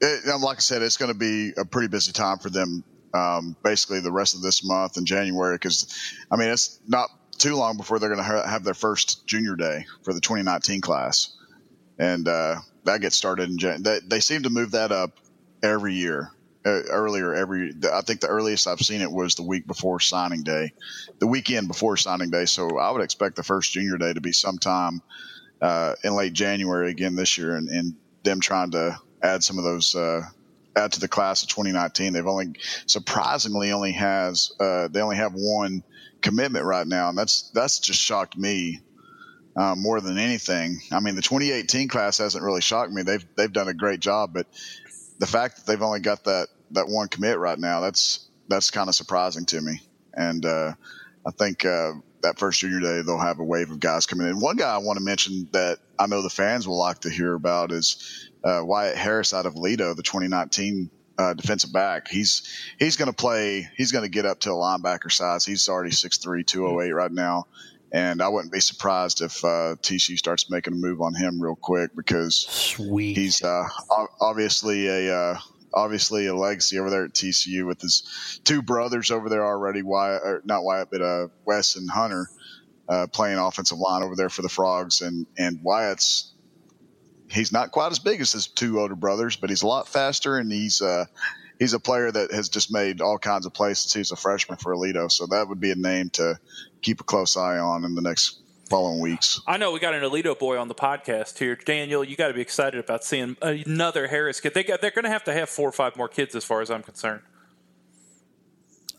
It, like I said, it's going to be a pretty busy time for them. Um, basically, the rest of this month and January, because I mean, it's not too long before they're going to ha- have their first junior day for the 2019 class, and uh, that gets started in Jan- they, they seem to move that up every year uh, earlier every i think the earliest i've seen it was the week before signing day the weekend before signing day so i would expect the first junior day to be sometime uh, in late january again this year and, and them trying to add some of those uh, add to the class of 2019 they've only surprisingly only has uh, they only have one commitment right now and that's that's just shocked me uh, more than anything. I mean, the 2018 class hasn't really shocked me. They've they've done a great job, but the fact that they've only got that that one commit right now, that's that's kind of surprising to me. And uh, I think uh, that first junior day they'll have a wave of guys coming in. One guy I want to mention that I know the fans will like to hear about is uh, Wyatt Harris out of Aledo, the 2019 uh, defensive back. He's he's going to play. He's going to get up to a linebacker size. He's already 6'3", 208 right now. And I wouldn't be surprised if uh, TCU starts making a move on him real quick because Sweet. he's uh, obviously a uh, obviously a legacy over there at TCU with his two brothers over there already. Wyatt, or not Wyatt, but uh, Wes and Hunter uh, playing offensive line over there for the Frogs, and and Wyatt's he's not quite as big as his two older brothers, but he's a lot faster, and he's uh, he's a player that has just made all kinds of plays since he was a freshman for Aledo. So that would be a name to keep a close eye on in the next following weeks. I know we got an Aledo boy on the podcast here, Daniel. You got to be excited about seeing another Harris kid. They got, they're going to have to have four or five more kids, as far as I'm concerned.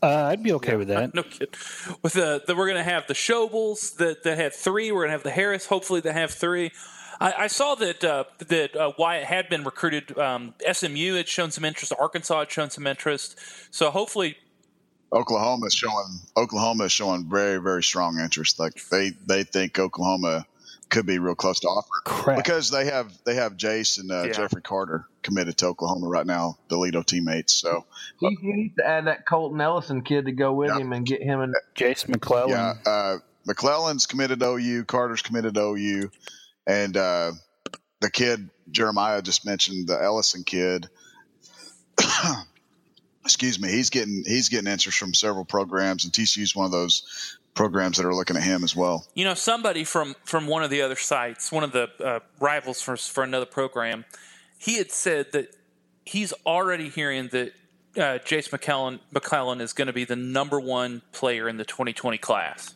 Uh, I'd be okay yeah, with that. (laughs) No kid. With the, the we're going to have the Shobles that that have three. We're going to have the Harris. Hopefully, they have three. I, I saw that uh, that uh, Wyatt had been recruited. Um, SMU had shown some interest. Arkansas had shown some interest. So hopefully, Oklahoma is showing Oklahoma is showing very very strong interest. Like they they think Oklahoma could be real close to offer Crap. because they have they have Jase and uh, Yeah. Jeffrey Carter committed to Oklahoma right now, the Aledo teammates. So He, he needs to add that Colton Ellison kid to go with Yeah. him and get him and Jase McClellan. yeah, uh, McClellan's committed to OU, Carter's committed to OU, and uh, the kid Jeremiah just mentioned, the Ellison kid. Excuse me, he's getting he's getting interest from several programs, and TCU's one of those programs that are looking at him as well. you know, somebody from from one of the other sites, one of the uh, rivals for for another program, he had said that he's already hearing that uh, Jase McClellan McClellan is going to be the number one player in the 2020 class.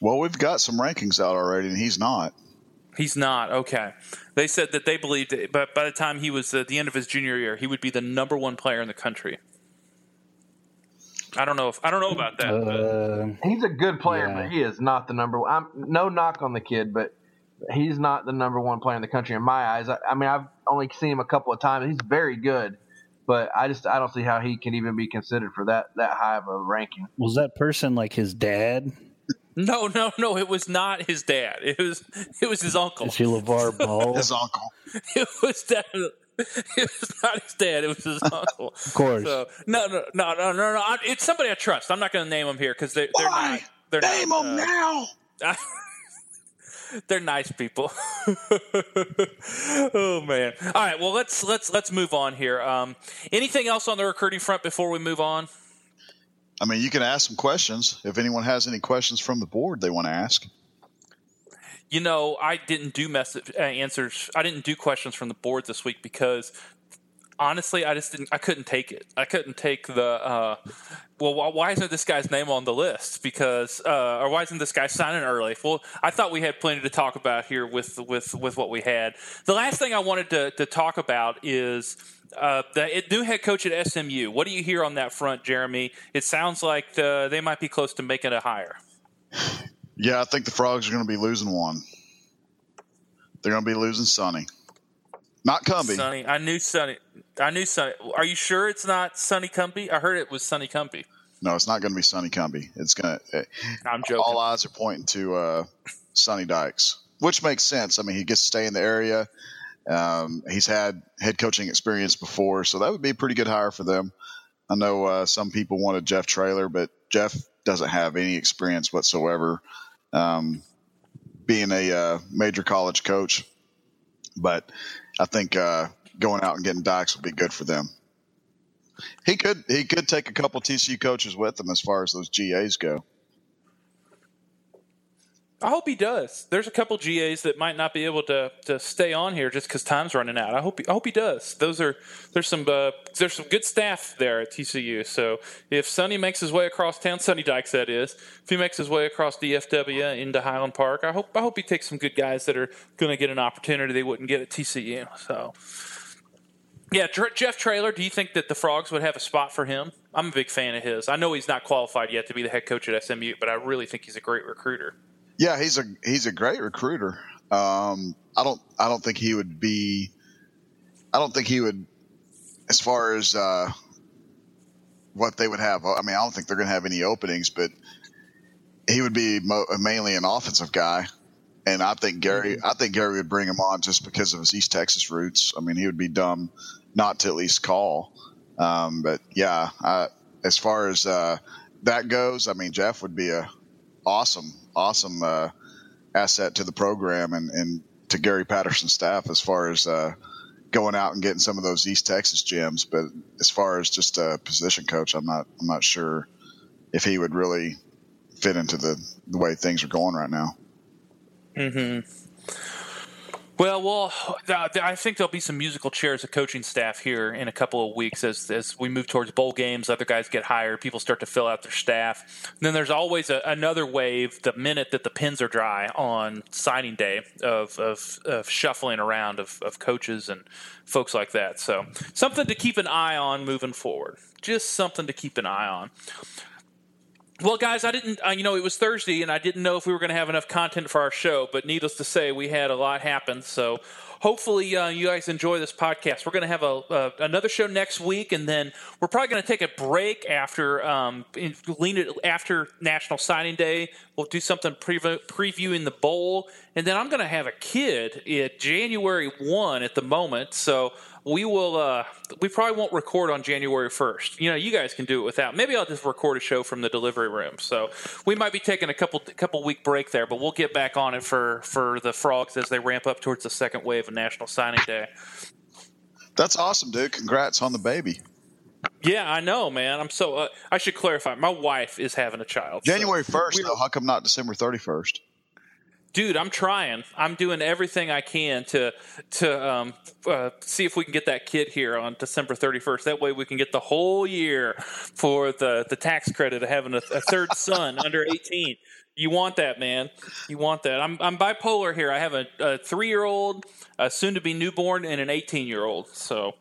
Well, we've got some rankings out already, and he's not. He's not okay. They said that they believed, it, but by the time he was at the end of his junior year, he would be the number one player in the country. I don't know if I don't know about that. Uh, he's a good player, Yeah. but he is not the number one. I'm, no knock on the kid, but he's not the number one player in the country in my eyes. I, I mean, I've only seen him a couple of times. He's very good, but I just I don't see how he can even be considered for that that high of a ranking. was that person like his dad? No, no, no. It was not his dad. It was it was his uncle. Is he LeVar Ball? His uncle. (laughs) It was definitely. It was not his dad. It was his (laughs) uncle. Of course. So no, no, no, no, no, no. I- It's somebody I trust. I'm not going to name them here because they, they're Why? not. They're Name not, him uh, now. (laughs) They're nice people. oh man! All right, well let's let's let's move on here. Um, anything else on the recruiting front before we move on? I mean, you can ask some questions if anyone has any questions from the board they want to ask. You know, I didn't do message uh, answers. I didn't do questions from the board this week because honestly, I just didn't. I couldn't take it. I couldn't take the. Uh, well, why, isn't this guy's name on the list? Because, uh, or why isn't this guy signing early? Well, I thought we had plenty to talk about here with with with what we had. The last thing I wanted to to talk about is. Uh, the new head coach at SMU. What do you hear on that front, Jeremy? It sounds like uh they might be close to making a hire. Yeah, I think the Frogs are going to be losing one. They're going to be losing Sonny. Not Cumbie. Sonny, I knew Sonny. I knew Sonny. Are you sure it's not Sonny Cumbie? I heard it was Sonny Cumbie. No, it's not going to be Sonny Cumbie. It's going to. I'm joking. All eyes are pointing to uh, Sonny Dykes, which makes sense. I mean, he gets to stay in the area. Um, he's had head coaching experience before, so that would be a pretty good hire for them. I know uh, some people wanted Jeff Traylor, but Jeff doesn't have any experience whatsoever um, being a uh, major college coach. But I think uh, going out and getting Dykes would be good for them. He could he could take a couple TCU coaches with him as far as those GAs go. I hope he does. There's a couple GAs that might not be able to, to stay on here just because time's running out. I hope he, I hope he does. Those are there's some uh, there's some good staff there at TCU. So if Sonny makes his way across town, Sonny Dykes that is, if he makes his way across DFW into Highland Park, I hope I hope he takes some good guys that are going to get an opportunity they wouldn't get at TCU. So. Yeah, Jeff Traylor. Do you think that the Frogs would have a spot for him? I'm a big fan of his. I know he's not qualified yet to be the head coach at SMU, but I really think he's a great recruiter. Yeah, he's a he's a great recruiter. Um, I don't I don't think he would be. I don't think he would, as far as uh, what they would have. I mean, I don't think they're going to have any openings, but he would be mo- mainly an offensive guy. And I think Gary, I think Gary would bring him on just because of his East Texas roots. I mean, he would be dumb not to at least call. Um, but yeah, I, as far as uh, that goes, I mean, Jeff would be a awesome, awesome uh, asset to the program and, and to Gary Patterson's staff as far as uh, going out and getting some of those East Texas gems. But as far as just a position coach, I'm not I'm not sure if he would really fit into the the way things are going right now. Well, well, I think there'll be some musical chairs of coaching staff here in a couple of weeks as as we move towards bowl games. Other guys get hired, people start to fill out their staff. And then there's always a, another wave the minute that the pins are dry on signing day of of, of shuffling around of, of coaches and folks like that. So something to keep an eye on moving forward. Just something to keep an eye on. Well, guys, I didn't, uh, you know, it was Thursday and I didn't know if we were going to have enough content for our show, but needless to say, we had a lot happen. So hopefully uh, you guys enjoy this podcast. We're going to have a uh, another show next week, and then we're probably going to take a break after um, lean it after National Signing Day. We'll do something previewing the bowl, and then I'm going to have a kid at January one at the moment. So we will uh, we probably won't record on January 1st. You know, you guys can do it without. Maybe I'll just record a show from the delivery room. So we might be taking a couple couple week break there, but we'll get back on it for for the frogs as they ramp up towards the second wave of National Signing Day. That's awesome, dude. Congrats on the baby. Yeah, I know, man. I'm so. Uh, I should clarify. My wife is having a child. January first, so though. How come not December thirty first? Dude, I'm trying. I'm doing everything I can to to um, uh, see if we can get that kid here on December 31st. That way, we can get the whole year for the the tax credit of having a, a third (laughs) son under 18. You want that, man. You want that. I'm I'm bipolar here. I have a, a three year old, a soon to be newborn, and an 18 year old. So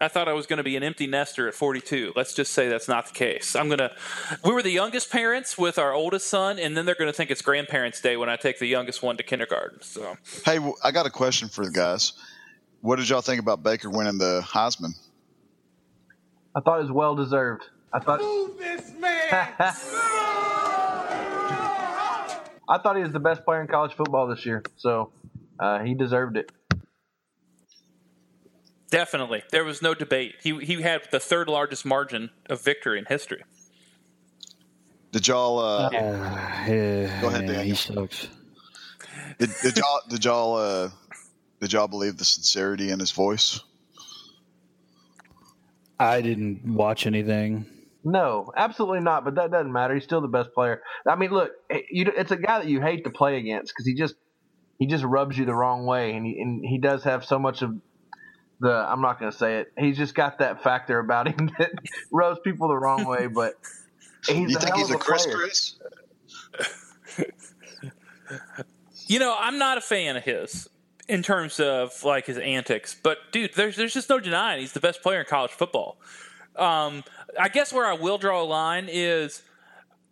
I thought I was going to be an empty nester at 42. Let's just say that's not the case. I'm going to. We were the youngest parents with our oldest son, and then they're going to think it's grandparents' day when I take the youngest one to kindergarten. So, hey, I got a question for the guys. What did y'all think about Baker winning the Heisman? I thought it was well deserved. I thought. Move this man. (laughs) I thought he was the best player in college football this year, so uh, he deserved it. Definitely, there was no debate. He he had the third largest margin of victory in history. Did y'all? Uh, uh, yeah, go ahead, Dan. He sucks. Did, did y'all? Did y'all? Uh, did y'all believe the sincerity in his voice? I didn't watch anything. No, absolutely not. But that doesn't matter. He's still the best player. I mean, look, it's a guy that you hate to play against because he just he just rubs you the wrong way, and he and he does have so much of the I'm not going to say it. He's just got that factor about him that (laughs) rubs people the wrong way. But he's you a think he's a, a Chris player. Chris? you know, I'm not a fan of his in terms of like his antics, but dude, there's there's just no denying he's the best player in college football. Um, I guess where I will draw a line is,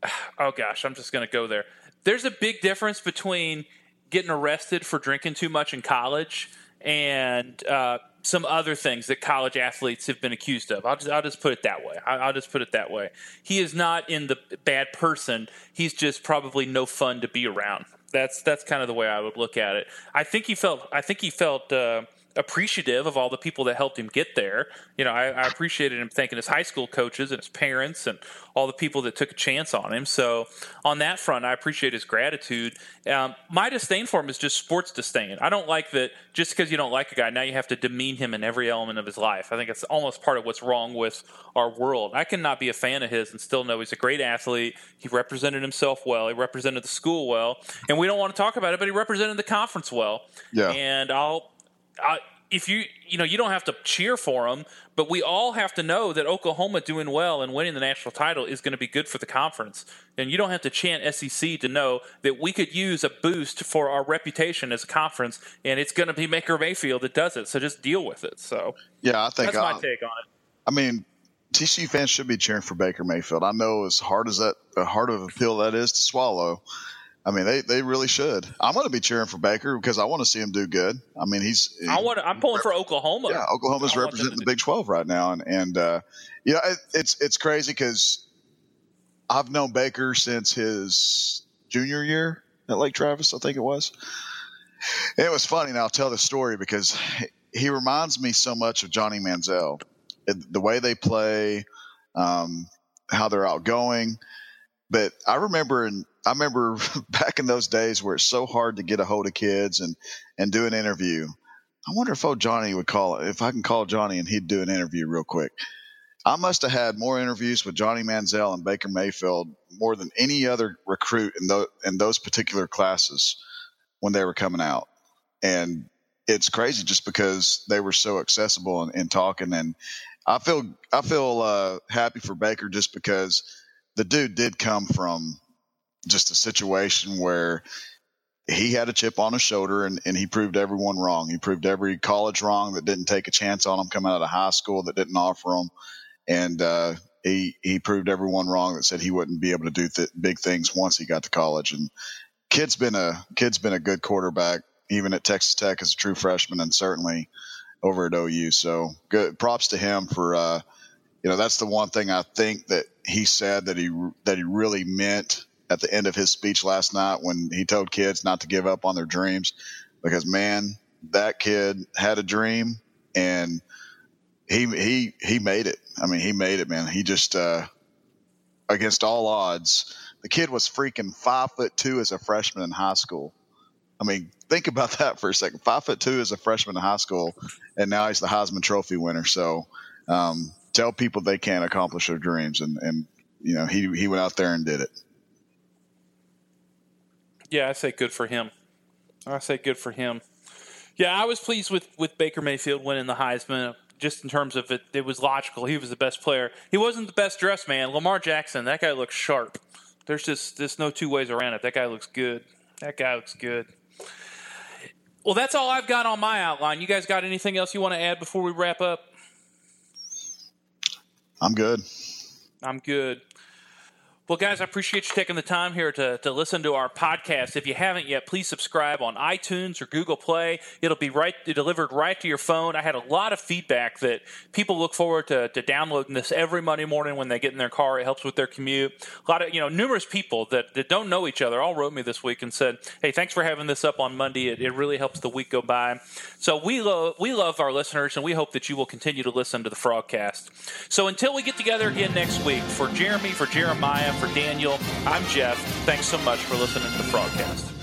(sighs) oh gosh, I'm just going to go there. There's a big difference between getting arrested for drinking too much in college and uh, some other things that college athletes have been accused of. I'll just, I'll just put it that way. I'll just put it that way. He is not in the bad person. He's just probably no fun to be around. That's that's kind of the way I would look at it. I think he felt. I think he felt. Uh, appreciative of all the people that helped him get there. You know, I, I, appreciated him thanking his high school coaches and his parents and all the people that took a chance on him. So on that front, I appreciate his gratitude. Um, my disdain for him is just sports disdain. I don't like that just because you don't like a guy, now you have to demean him in every element of his life. I think it's almost part of what's wrong with our world. I cannot be a fan of his and still know he's a great athlete. He represented himself well. He represented the school well. And we don't want to talk about it, but he represented the conference well. Yeah. And I'll I, if you you know you don't have to cheer for them, but we all have to know that Oklahoma doing well and winning the national title is going to be good for the conference. And you don't have to chant SEC to know that we could use a boost for our reputation as a conference, and it's going to be Baker Mayfield that does it. So just deal with it. So yeah, I think that's my uh, take on it. I mean, TCU fans should be cheering for Baker Mayfield. I know as hard as that, hard of a pill that is to swallow. I mean, they, they really should. I'm going to be cheering for Baker because I want to see him do good. I mean, he's. I want. I'm pulling for Oklahoma. Yeah, Oklahoma's representing the Big 12 right now, and and uh, you know it, it's it's crazy because I've known Baker since his junior year at Lake Travis, I think it was. And it was funny, and I'll tell the story because he reminds me so much of Johnny Manziel, the way they play, um, how they're outgoing. But I remember in I remember (laughs) back in those days where it's so hard to get a hold of kids and and do an interview. I wonder if old Johnny would call it. If I can call Johnny and he'd do an interview real quick. I must have had more interviews with Johnny Manziel and Baker Mayfield more than any other recruit in those in those particular classes when they were coming out. And it's crazy just because they were so accessible and, and talking. And I feel I feel uh, happy for Baker just because the dude did come from just a situation where he had a chip on his shoulder and, and he proved everyone wrong. He proved every college wrong that didn't take a chance on him coming out of high school that didn't offer him. And, uh, he he proved everyone wrong that said he wouldn't be able to do th- big things once he got to college. And kid's been a kid's been a good quarterback even at Texas Tech as a true freshman, and certainly over at OU. So good props to him for uh, you know that's the one thing I think that he said that he that he really meant at the end of his speech last night when he told kids not to give up on their dreams because man that kid had a dream and he he he made it. I mean he made it man. He just uh, against all odds the kid was freaking five foot two as a freshman in high school. I mean think about (laughs) that for a second. Five foot two as a freshman in high school and now he's the Heisman Trophy winner. So um, tell people they can't accomplish their dreams and and you know he he went out there and did it yeah, I say good for him. I say good for him. Yeah, I was pleased with, with Baker Mayfield winning the Heisman. Just in terms of it, it was logical. He was the best player. He wasn't the best dressed man. Lamar Jackson, that guy looks sharp. There's just there's no two ways around it. That guy looks good. That guy looks good. Well, that's all I've got on my outline. You guys got anything else you want to add before we wrap up? I'm good. I'm good. Well, guys, I appreciate you taking the time here to, to listen to our podcast. If you haven't yet, please subscribe on iTunes or Google Play. It'll be right delivered right to your phone. I had a lot of feedback that people look forward to, to downloading this every Monday morning when they get in their car. It helps with their commute. A lot of, you know, numerous people that, that don't know each other all wrote me this week and said, hey, thanks for having this up on Monday. It, it really helps the week go by. So we, lo- we love our listeners, and we hope that you will continue to listen to the Frogcast. So until we get together again next week, for Jeremy, for Jeremiah, for Daniel. I'm Jeff. Thanks so much for listening to the Frogcast.